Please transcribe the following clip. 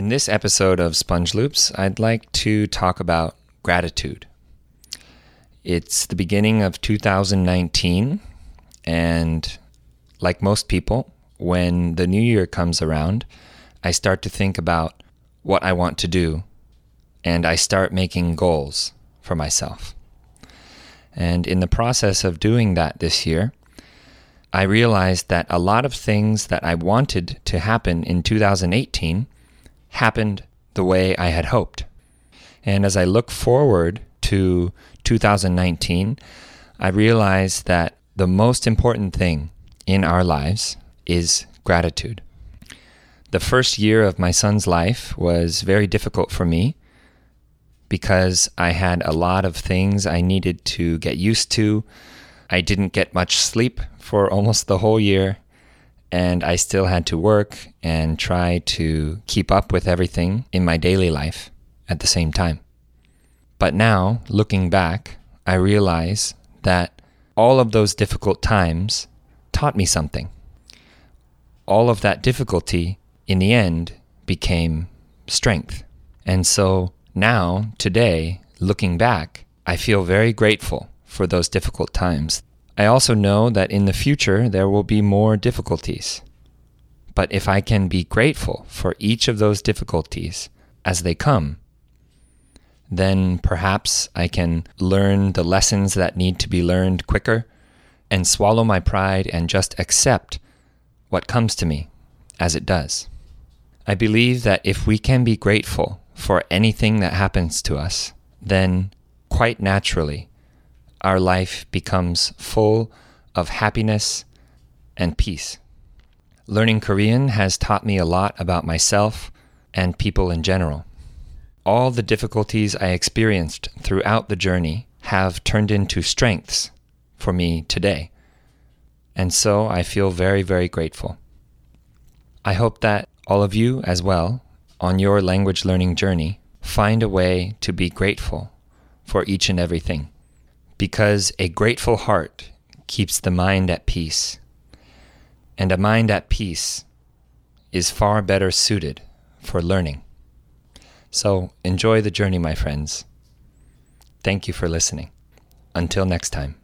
In this episode of Sponge Loops, I'd like to talk about gratitude. It's the beginning of 2019, and like most people, when the new year comes around, I start to think about what I want to do, and I start making goals for myself. And in the process of doing that this year, I realized that a lot of things that I wanted to happen in 2018 happened the way I had hoped. And as I look forward to 2019, I realize that the most important thing in our lives is gratitude. The first year of my son's life was very difficult for me because I had a lot of things I needed to get used to. I didn't get much sleep for almost the whole year, and I still had to work and try to keep up with everything in my daily life at the same time. But now, looking back, I realize that all of those difficult times taught me something. All of that difficulty, in the end, became strength. And so now, today, looking back, I feel very grateful for those difficult times I also know that in the future there will be more difficulties. But if I can be grateful for each of those difficulties as they come, then perhaps I can learn the lessons that need to be learned quicker and swallow my pride and just accept what comes to me as it does. I believe that if we can be grateful for anything that happens to us, then quite naturally our life becomes full of happiness and peace. Learning Korean has taught me a lot about myself and people in general. All the difficulties I experienced throughout the journey have turned into strengths for me today. And so I feel very, very grateful. I hope that all of you as well, on your language learning journey, find a way to be grateful for each and everything because a grateful heart keeps the mind at peace, and a mind at peace is far better suited for learning. So enjoy the journey, my friends. Thank you for listening. Until next time.